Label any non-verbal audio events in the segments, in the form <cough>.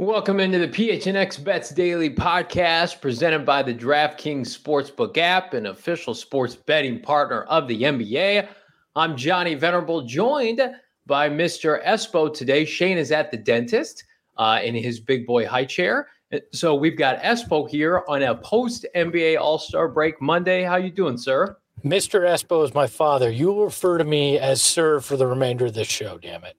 Welcome into the PHNX Bets Daily podcast presented by the DraftKings Sportsbook app, an official sports betting partner of the NBA. I'm Johnny Venerable, joined by Mr. Espo today. Shane is at the dentist uh, in his big boy high chair. So we've got Espo here on a post NBA All Star break Monday. How you doing, sir? Mr. Espo is my father. You will refer to me as sir for the remainder of this show, damn it.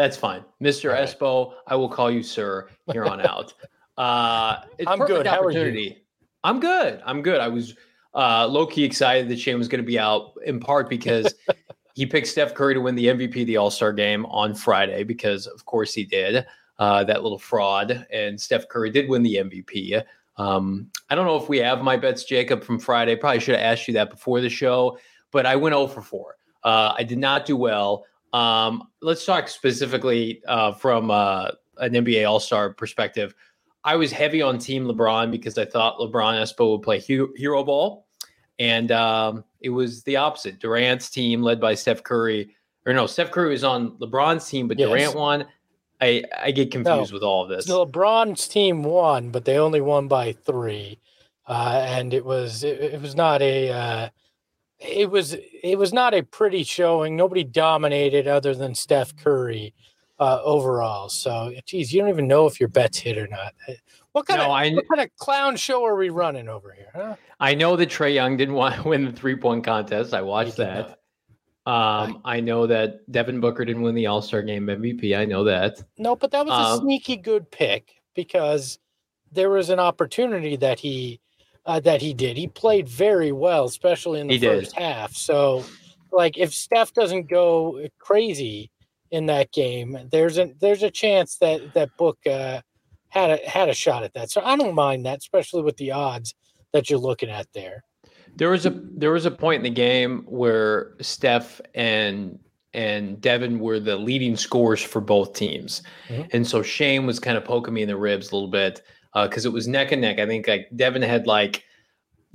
That's fine. Mr. Right. Espo, I will call you sir here on out. <laughs> Uh, I'm good. How are you? I'm good. I'm good. I was uh, low key excited that Shane was going to be out in part because <laughs> he picked Steph Curry to win the MVP of the All Star game on Friday because, of course, he did. Uh, that little fraud. And Steph Curry did win the MVP. Um, I don't know if we have my bets, Jacob, from Friday. Probably should have asked you that before the show, but I went 0 for 4. Uh, I did not do well. Um, let's talk specifically uh, from uh, an NBA All Star perspective. I was heavy on Team LeBron because I thought LeBron Espo would play hero, hero ball, and um, it was the opposite. Durant's team, led by Steph Curry, or no, Steph Curry was on LeBron's team, but yes. Durant won. I I get confused no, with all of this. So LeBron's team won, but they only won by three, uh, and it was it, it was not a uh, it was it was not a pretty showing. Nobody dominated other than Steph Curry uh, overall. So, geez, you don't even know if your bets hit or not. Uh, what kind no, of I, what kind of clown show are we running over here? Huh? I know that Trae Young didn't <laughs> want to win the three point contest. I watched that. Um, I know that Devin Booker didn't win the All Star Game MVP. I know that. No, but that was a um, sneaky good pick because there was an opportunity that he uh, that he did. He played very well, especially in the he first did. half. So, like, if Steph doesn't go crazy in that game, there's a there's a chance that that book uh, had a had a shot at that. So I don't mind that, especially with the odds that you're looking at there. There was a there was a point in the game where Steph and and Devin were the leading scorers for both teams, mm-hmm. and so Shane was kind of poking me in the ribs a little bit because uh, it was neck and neck. I think like Devin had like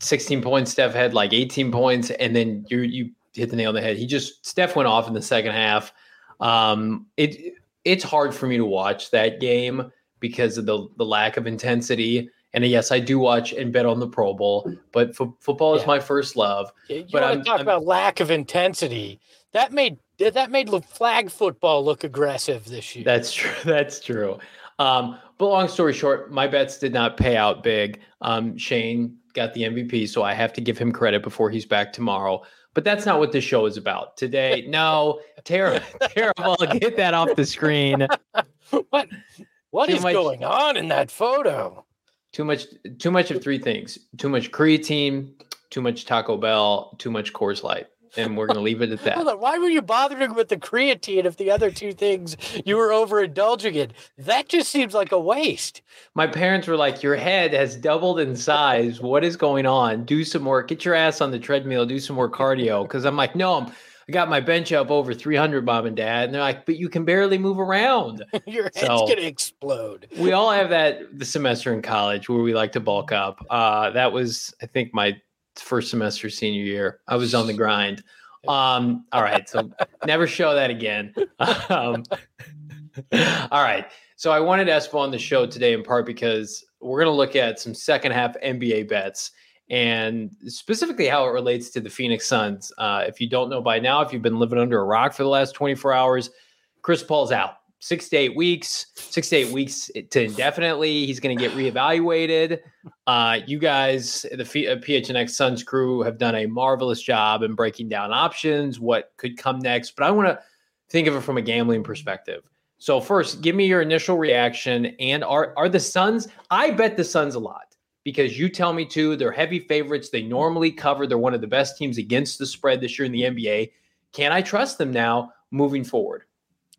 16 points, Steph had like 18 points, and then you you hit the nail on the head. He just Steph went off in the second half. Um, it it's hard for me to watch that game because of the the lack of intensity. And yes, I do watch and bet on the Pro Bowl, but f- football is yeah. my first love. You but want to talk I'm, about lack of intensity? That made that made flag football look aggressive this year. That's true. <laughs> That's true. Um, but long story short, my bets did not pay out big. Um, Shane got the MVP, so I have to give him credit before he's back tomorrow. But that's not what this show is about today. <laughs> No, terrible, terrible. Get that off the screen. <laughs> What what is much, going on in that photo? Too much, too much of three things: too much creatine, too much Taco Bell, too much Coors Light and we're going to leave it at <laughs> that. Hold on. Why were you bothering with the creatine if the other two things you were overindulging in? That just seems like a waste. My parents were like, Your head has doubled in size. What is going on? Do some more, get your ass on the treadmill, do some more cardio. Because I'm like, No, I'm. I got my bench up over 300, mom and dad. And they're like, but you can barely move around. <laughs> Your head's so, going to explode. we all have that the semester in college where we like to bulk up. Uh, that was, I think, my first semester senior year. I was on the <laughs> grind. Um, all right, so never show that again. <laughs> Um, all right, so I wanted Espo on the show today in part because we're going to look at some second half NBA bets and specifically how it relates to the Phoenix Suns. Uh, if you don't know by now, if you've been living under a rock for the last 24 hours, Chris Paul's out. Six to eight weeks, six to eight weeks to indefinitely. He's going to get reevaluated. Uh, you guys, the PHNX Suns crew, have done a marvelous job in breaking down options, what could come next. But I want to think of it from a gambling perspective. So first, give me your initial reaction. And are are the Suns? I bet the Suns a lot because you tell me to. They're heavy favorites. They normally cover. They're one of the best teams against the spread this year in the NBA. Can I trust them now moving forward?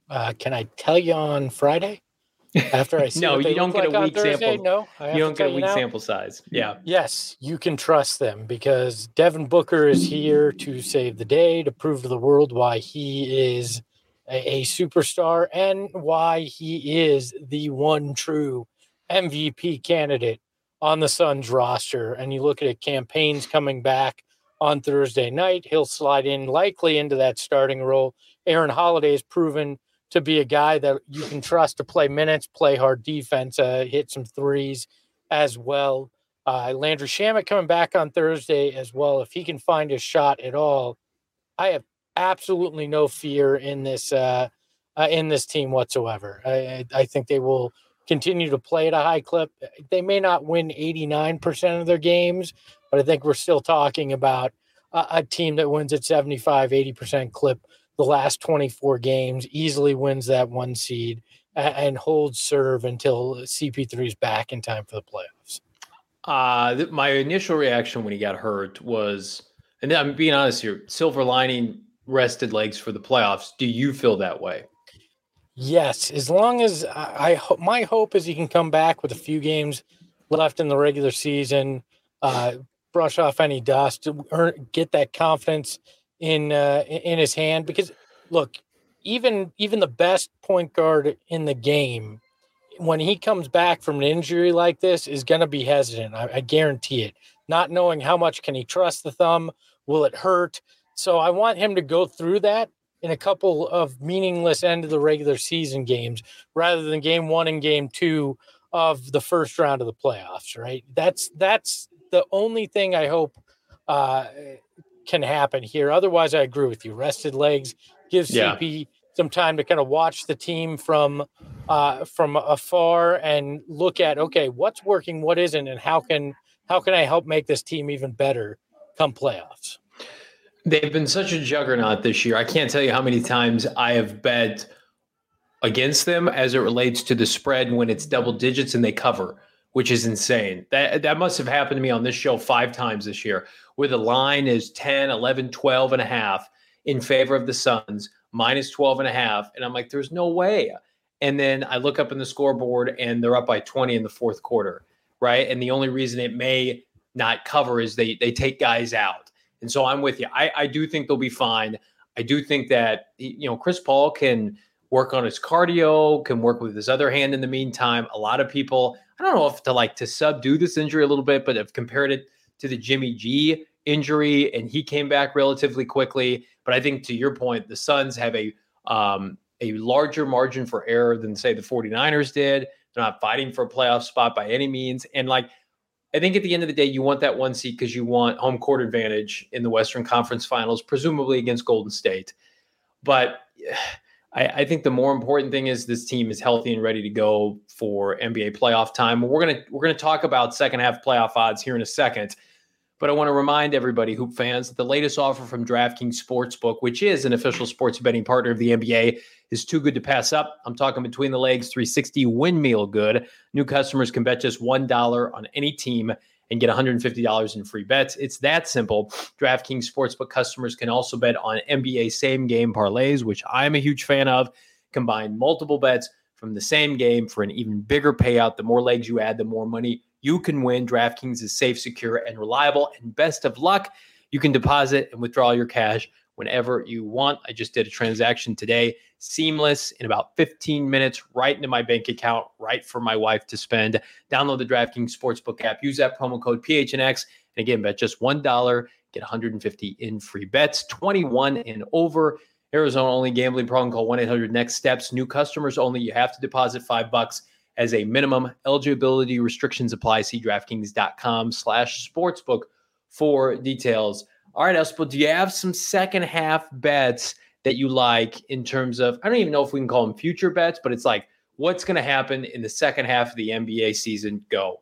Uh, can I tell you on Friday? After I <laughs> see no, you don't get like a weak sample. No, you don't get a weak sample size. Yeah. Yes, you can trust them because Devin Booker is here to save the day, to prove to the world why he is a, a superstar and why he is the one true MVP candidate on the Suns roster. And you look at it, Cam Payne's coming back on Thursday night. He'll slide in likely into that starting role. Aaron Holiday has proven to be a guy that you can trust to play minutes, play hard defense, uh, hit some threes as well. Uh, Landry Shamet coming back on Thursday as well. If he can find a shot at all, I have absolutely no fear in this uh, uh, in this team whatsoever. I, I think they will continue to play at a high clip. They may not win 89% of their games, but I think we're still talking about a, a team that wins at 75, 80% clip the last 24 games, easily wins that one seed and, holds serve until CP3 is back in time for the playoffs. Uh, th- my initial reaction when he got hurt was, and I'm being honest here, silver lining rested legs for the playoffs. Do you feel that way? Yes, as long as I, I my hope is he can come back with a few games left in the regular season, uh, brush off any dust, earn, get that confidence in uh, in his hand. Because look, even even the best point guard in the game, when he comes back from an injury like this, is going to be hesitant. I, I guarantee it. Not knowing how much can he trust the thumb, will it hurt? So I want him to go through that in a couple of meaningless end of the regular season games rather than game one and game two of the first round of the playoffs, right? That's that's the only thing I hope uh, can happen here. Otherwise, I agree with you. Rested legs gives yeah. CP some time to kind of watch the team from uh, from afar and look at okay, what's working, what isn't, and how can how can I help make this team even better come playoffs. They've been such a juggernaut this year. I can't tell you how many times I have bet against them as it relates to the spread when it's double digits and they cover, which is insane. That that must have happened to me on this show 5 times this year where the line is 10, 11, 12 and a half in favor of the Suns, minus 12 and a half and I'm like there's no way. And then I look up in the scoreboard and they're up by 20 in the fourth quarter, right? And the only reason it may not cover is they they take guys out and so I'm with you. I, I do think they'll be fine. I do think that you know Chris Paul can work on his cardio, can work with his other hand in the meantime. A lot of people, I don't know if to like to subdue this injury a little bit, but I've compared it to the Jimmy G injury, and he came back relatively quickly. But I think to your point, the Suns have a um, a larger margin for error than say the 49ers did. They're not fighting for a playoff spot by any means. And like I think at the end of the day, you want that one seat because you want home court advantage in the Western Conference Finals, presumably against Golden State. But I, I, think the more important thing is this team is healthy and ready to go for NBA playoff time. We're gonna we're gonna talk about second half playoff odds here in a second. But I want to remind everybody, hoop fans, that the latest offer from DraftKings Sportsbook, which is an official sports betting partner of the NBA, is too good to pass up. I'm talking between the legs 360 windmill good. New customers can bet just $1 on any team and get $150 in free bets. It's that simple. DraftKings Sportsbook customers can also bet on NBA same game parlays, which I'm a huge fan of. Combine multiple bets from the same game for an even bigger payout. The more legs you add, the more money you can win. DraftKings is safe, secure, and reliable. And best of luck, you can deposit and withdraw your cash whenever you want. I just did a transaction today, seamless in about 15 minutes, right into my bank account, right for my wife to spend. Download the DraftKings Sportsbook app, use that promo code PHNX, and again, bet just $1, get 150 in free bets, 21 and over. Arizona only gambling problem call 1-800 next steps. New customers only. You have to deposit five bucks as a minimum. Eligibility restrictions apply. See DraftKings.com slash sportsbook for details. All right, Espo, do you have some second half bets that you like in terms of, I don't even know if we can call them future bets, but it's like, what's going to happen in the second half of the NBA season? Go.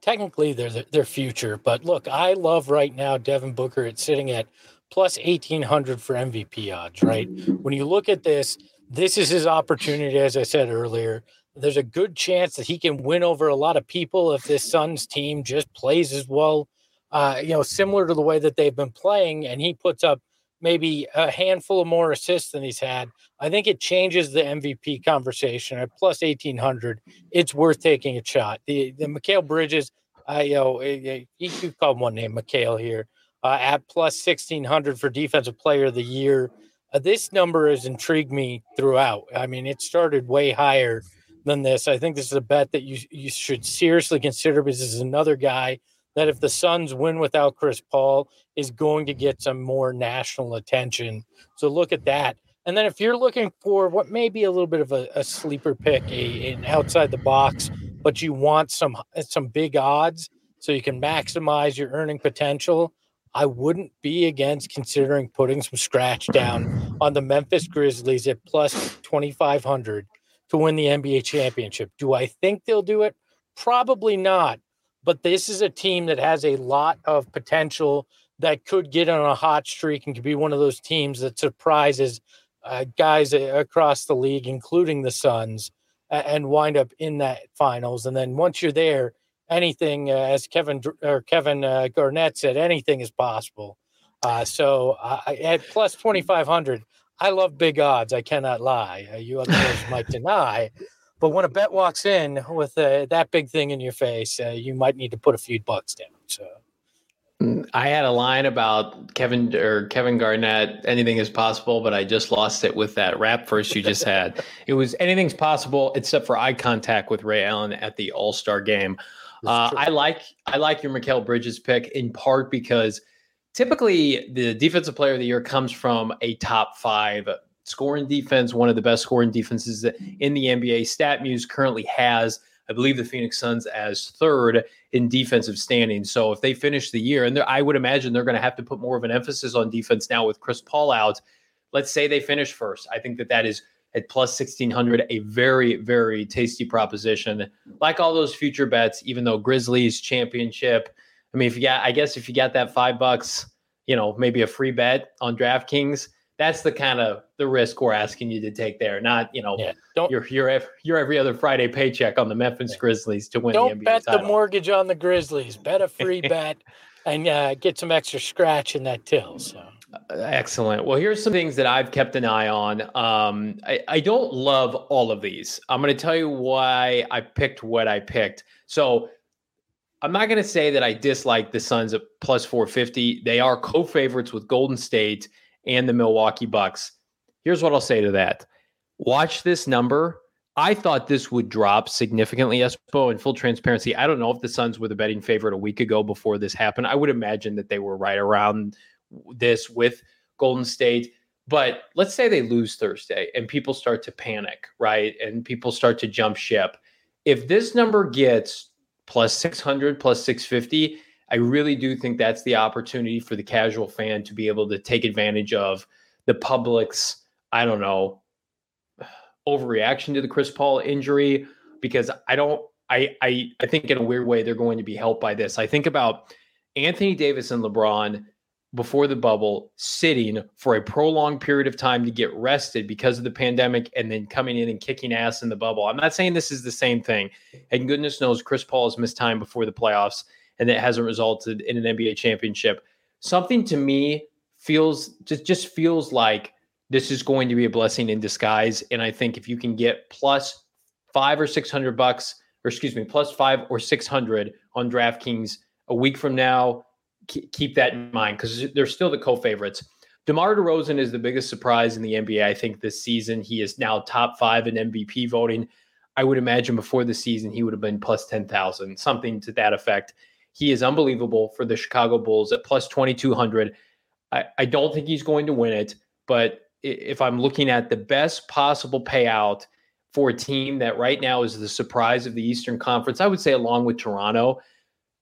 Technically, they're their future, but look, I love right now Devin Booker. It's sitting at plus 1800 for MVP odds, right? When you look at this, this is his opportunity, as I said earlier. There's a good chance that he can win over a lot of people if this Suns team just plays as well, uh, you know, similar to the way that they've been playing, and he puts up maybe a handful of more assists than he's had. I think it changes the MVP conversation at plus 1800. It's worth taking a shot. The the Mikal Bridges, I you know, eh, eh, you could call him one name, Mikal here, uh, at plus 1600 for Defensive Player of the Year. Uh, this number has intrigued me throughout. I mean, it started way higher than this. I think this is a bet that you you should seriously consider because this is another guy that if the Suns win without Chris Paul is going to get some more national attention. So look at that. And then if you're looking for what may be a little bit of a, a sleeper pick, a, an outside the box, but you want some some big odds so you can maximize your earning potential, I wouldn't be against considering putting some scratch down on the Memphis Grizzlies at plus 2500 to win the NBA championship. Do I think they'll do it? Probably not. But this is a team that has a lot of potential that could get on a hot streak and could be one of those teams that surprises uh, guys across the league, including the Suns, and wind up in that finals. And then once you're there, anything, uh, as Kevin or Kevin uh, Garnett said, anything is possible. Uh, so at plus twenty five hundred, I love big odds. I cannot lie. Uh, you others might deny, but when a bet walks in with uh, that big thing in your face, uh, you might need to put a few bucks down. So. Mm, I had a line about Kevin or Kevin Garnett. Anything is possible, but I just lost it with that rap verse you just had. <laughs> it was anything's possible except for eye contact with Ray Allen at the All Star game. Uh, I like I like your Mikal Bridges pick in part because typically the defensive player of the year comes from a top five scoring defense, one of the best scoring defenses in the NBA. StatMuse currently has, I believe, the Phoenix Suns as third in defensive standing. So if they finish the year, and I would imagine they're going to have to put more of an emphasis on defense now with Chris Paul out. Let's say they finish first. I think that that is at plus 1600 a very very tasty proposition like all those future bets even though grizzlies championship i mean if you got i guess if you got that five bucks you know maybe a free bet on draftkings that's the kind of the risk we're asking you to take there. Not you know yeah, don't, your your your every other Friday paycheck on the Memphis Grizzlies to win. Don't the bet title. the mortgage on the Grizzlies. Bet a free <laughs> bet and uh, get some extra scratch in that till. So. Uh, excellent. Well, here's some things that I've kept an eye on. Um, I, I don't love all of these. I'm going to tell you why I picked what I picked. So I'm not going to say that I dislike the Suns at plus 450. They are co-favorites with Golden State and the Milwaukee Bucks. Here's what I'll say to that. Watch this number. I thought this would drop significantly, Espo. In full transparency, I don't know if the Suns were the betting favorite a week ago before this happened. I would imagine that they were right around this with Golden State. But let's say they lose Thursday and people start to panic, right? And people start to jump ship. If this number gets plus 600, plus 650, I really do think that's the opportunity for the casual fan to be able to take advantage of the public's, I don't know, overreaction to the Chris Paul injury because I don't I I I think in a weird way they're going to be helped by this. I think about Anthony Davis and LeBron before the bubble sitting for a prolonged period of time to get rested because of the pandemic and then coming in and kicking ass in the bubble. I'm not saying this is the same thing. And goodness knows Chris Paul has missed time before the playoffs and it hasn't resulted in an NBA championship. Something to me feels just just feels like this is going to be a blessing in disguise. And I think if you can get plus five or six hundred bucks, or excuse me, plus five or six hundred on DraftKings a week from now, keep that in mind because they're still the co-favorites. DeMar DeRozan is the biggest surprise in the NBA, I think, this season. He is now top five in MVP voting. I would imagine before the season he would have been plus 10,000, something to that effect. He is unbelievable for the Chicago Bulls at plus 2,200. I, I don't think he's going to win it, but if I'm looking at the best possible payout for a team that right now is the surprise of the Eastern Conference, I would say along with Toronto.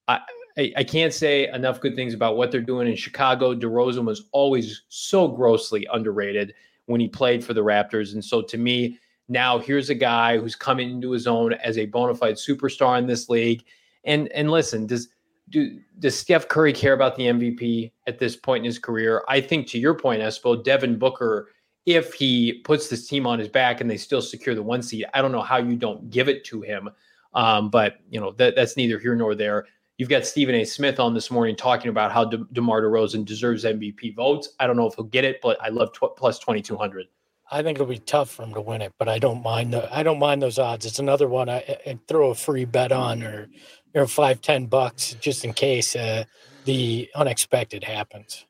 I, I, I can't say enough good things about what they're doing in Chicago. DeRozan was always so grossly underrated when he played for the Raptors. And so to me, now here's a guy who's coming into his own as a bona fide superstar in this league. And and listen, does do does Steph Curry care about the MVP at this point in his career? I think to your point, Espo, Devin Booker, if he puts this team on his back and they still secure the one seed, I don't know how you don't give it to him. Um, but you know that, that's neither here nor there. You've got Stephen A. Smith on this morning talking about how De- DeMar DeRozan deserves MVP votes. I don't know if he'll get it, but I love tw- plus twenty two hundred. I think it'll be tough for him to win it, but I don't mind the I don't mind those odds. It's another one I, I throw a free bet on or you know five ten bucks just in case uh, the unexpected happens.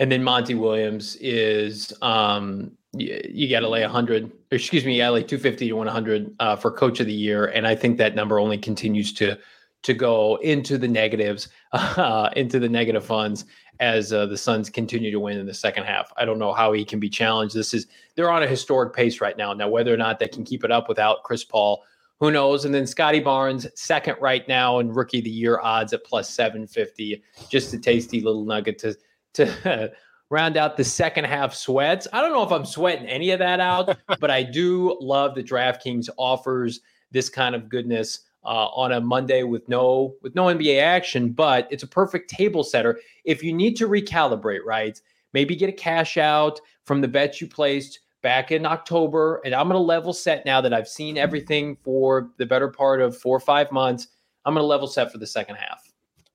And then Monty Williams is um, you, you got to lay 100 excuse me yeah like 250 to 100 uh, for coach of the year and i think that number only continues to to go into the negatives <laughs> uh, into the negative funds as uh, the Suns continue to win in the second half. I don't know how he can be challenged. This is they're on a historic pace right now. Now, whether or not they can keep it up without Chris Paul, who knows? And then Scottie Barnes, second right now in rookie of the year odds at plus 750. Just a tasty little nugget to to <laughs> round out the second half sweats. I don't know if I'm sweating any of that out, <laughs> but I do love that DraftKings offers this kind of goodness uh, on a Monday with no with no NBA action, but it's a perfect table setter if you need to recalibrate. Right, maybe get a cash out from the bets you placed back in October, and I'm going to level set now that I've seen everything for the better part of four or five months. I'm going to level set for the second half.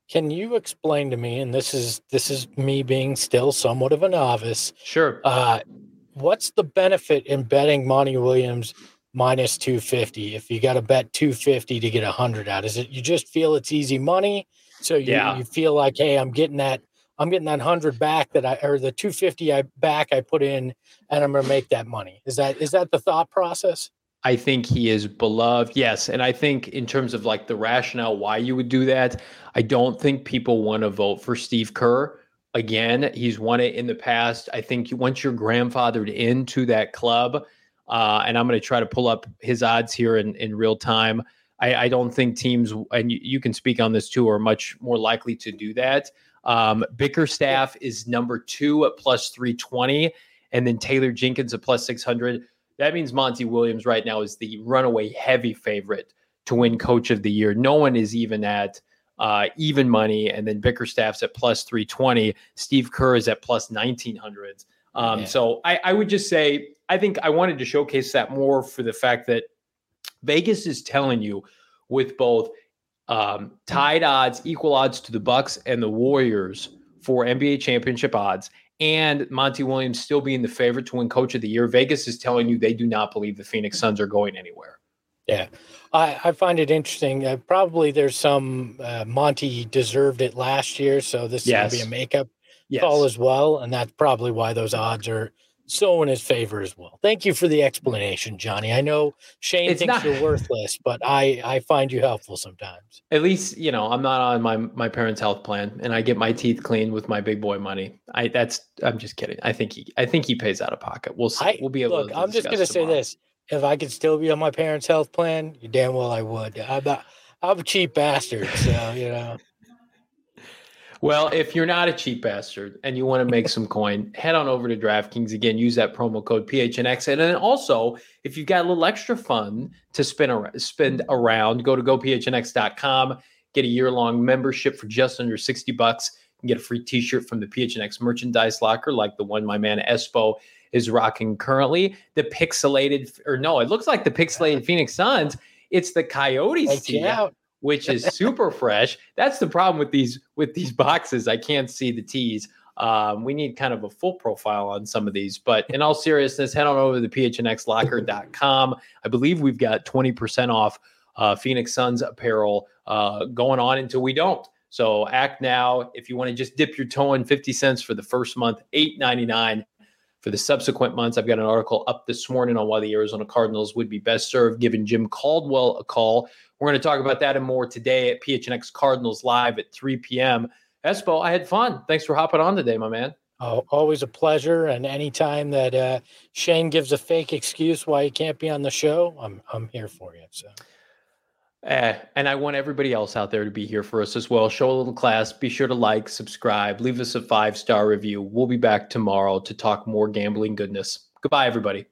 Can you explain to me, and this is this is me being still somewhat of a novice. Sure. Uh, what's the benefit in betting Monty Williams minus 250 if you got to bet 250 to get 100 out is it you just feel it's easy money so you, yeah. you feel like hey i'm getting that i'm getting that 100 back that i or the 250 i back i put in and i'm going to make that money is that is that the thought process i think he is beloved yes and i think in terms of like the rationale why you would do that i don't think people want to vote for steve kerr again he's won it in the past i think once you're grandfathered into that club uh, and I'm going to try to pull up his odds here in, in real time. I, I don't think teams, and you, you, can speak on this too, are much more likely to do that. Um, Bickerstaff is number two at plus 320, and then Taylor Jenkins at plus 600. That means Monty Williams right now is the runaway heavy favorite to win Coach of the Year. No one is even at uh, even money, and then Bickerstaff's at plus 320. Steve Kerr is at plus 1900. Um, yeah. So I, I would just say I think I wanted to showcase that more for the fact that Vegas is telling you with both um, tied odds, equal odds to the Bucks and the Warriors for NBA championship odds, and Monty Williams still being the favorite to win Coach of the Year. Vegas is telling you they do not believe the Phoenix Suns are going anywhere. Yeah, I, I find it interesting. Uh, probably there's some uh, Monty deserved it last year, so this yes. is going to be a makeup yes. call as well, and that's probably why those odds are so in his favor as well. Thank you for the explanation, Johnny. I know Shane it's thinks not, you're worthless, but I I find you helpful sometimes. At least you know I'm not on my my parents' health plan, and I get my teeth cleaned with my big boy money. I that's I'm just kidding. I think he I think he pays out of pocket. We'll see. I, we'll be able. Look, I'm just gonna tomorrow. say this: if I could still be on my parents' health plan, you damn well I would. I'm not, I'm a cheap bastard, so you know. Well, if you're not a cheap bastard and you want to make <laughs> some coin, head on over to DraftKings again. Use that promo code PHNX, and then also if you've got a little extra fun to spend around, spend around, go to gophnx.com, get a year long membership for just under sixty bucks, and get a free T-shirt from the PHNX merchandise locker, like the one my man Espo is rocking currently. The pixelated, or no, it looks like the pixelated <laughs> Phoenix Suns. It's the Coyotes team which is super fresh. That's the problem with these with these boxes. I can't see the tees. Um, we need kind of a full profile on some of these. But in all seriousness, head on over to phnxlocker.com. I believe we've got 20% off uh, Phoenix Suns apparel uh, going on until we don't. So act now. If you want to just dip your toe in 50 cents for the first month, 8.99 for the subsequent months. I've got an article up this morning on why the Arizona Cardinals would be best served giving Jim Caldwell a call. We're going to talk about that and more today at PHNX Cardinals Live at 3 p.m. Espo, I had fun. Thanks for hopping on today, my man. Oh, always a pleasure. And anytime that uh, Shane gives a fake excuse why he can't be on the show, I'm I'm here for you. So Uh, and I want everybody else out there to be here for us as well. Show a little class. Be sure to like, subscribe, leave us a five star review. We'll be back tomorrow to talk more gambling goodness. Goodbye, everybody.